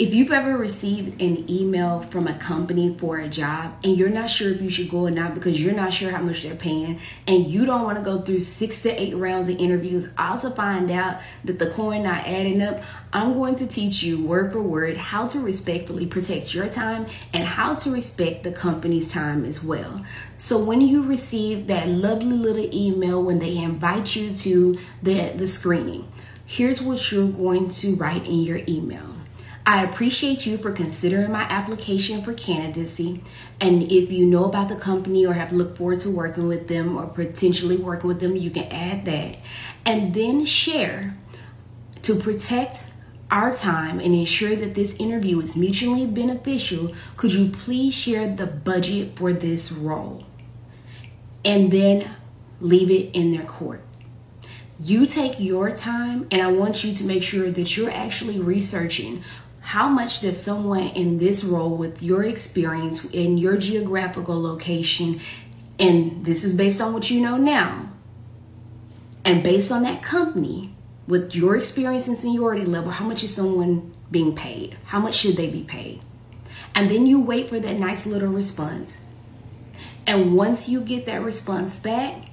if you've ever received an email from a company for a job and you're not sure if you should go or not because you're not sure how much they're paying and you don't want to go through six to eight rounds of interviews all to find out that the coin not adding up, I'm going to teach you word for word how to respectfully protect your time and how to respect the company's time as well. So when you receive that lovely little email when they invite you to the, the screening, here's what you're going to write in your email. I appreciate you for considering my application for candidacy. And if you know about the company or have looked forward to working with them or potentially working with them, you can add that. And then share to protect our time and ensure that this interview is mutually beneficial. Could you please share the budget for this role? And then leave it in their court. You take your time, and I want you to make sure that you're actually researching how much does someone in this role with your experience in your geographical location and this is based on what you know now and based on that company with your experience and seniority level how much is someone being paid? How much should they be paid? And then you wait for that nice little response. And once you get that response back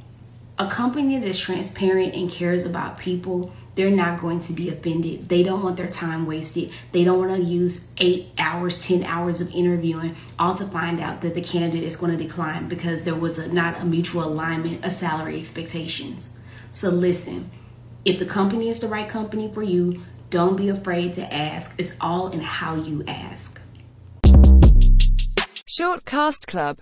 a company that's transparent and cares about people they're not going to be offended. They don't want their time wasted. They don't want to use eight hours, 10 hours of interviewing, all to find out that the candidate is going to decline because there was a, not a mutual alignment of salary expectations. So listen, if the company is the right company for you, don't be afraid to ask. It's all in how you ask. Short Cast Club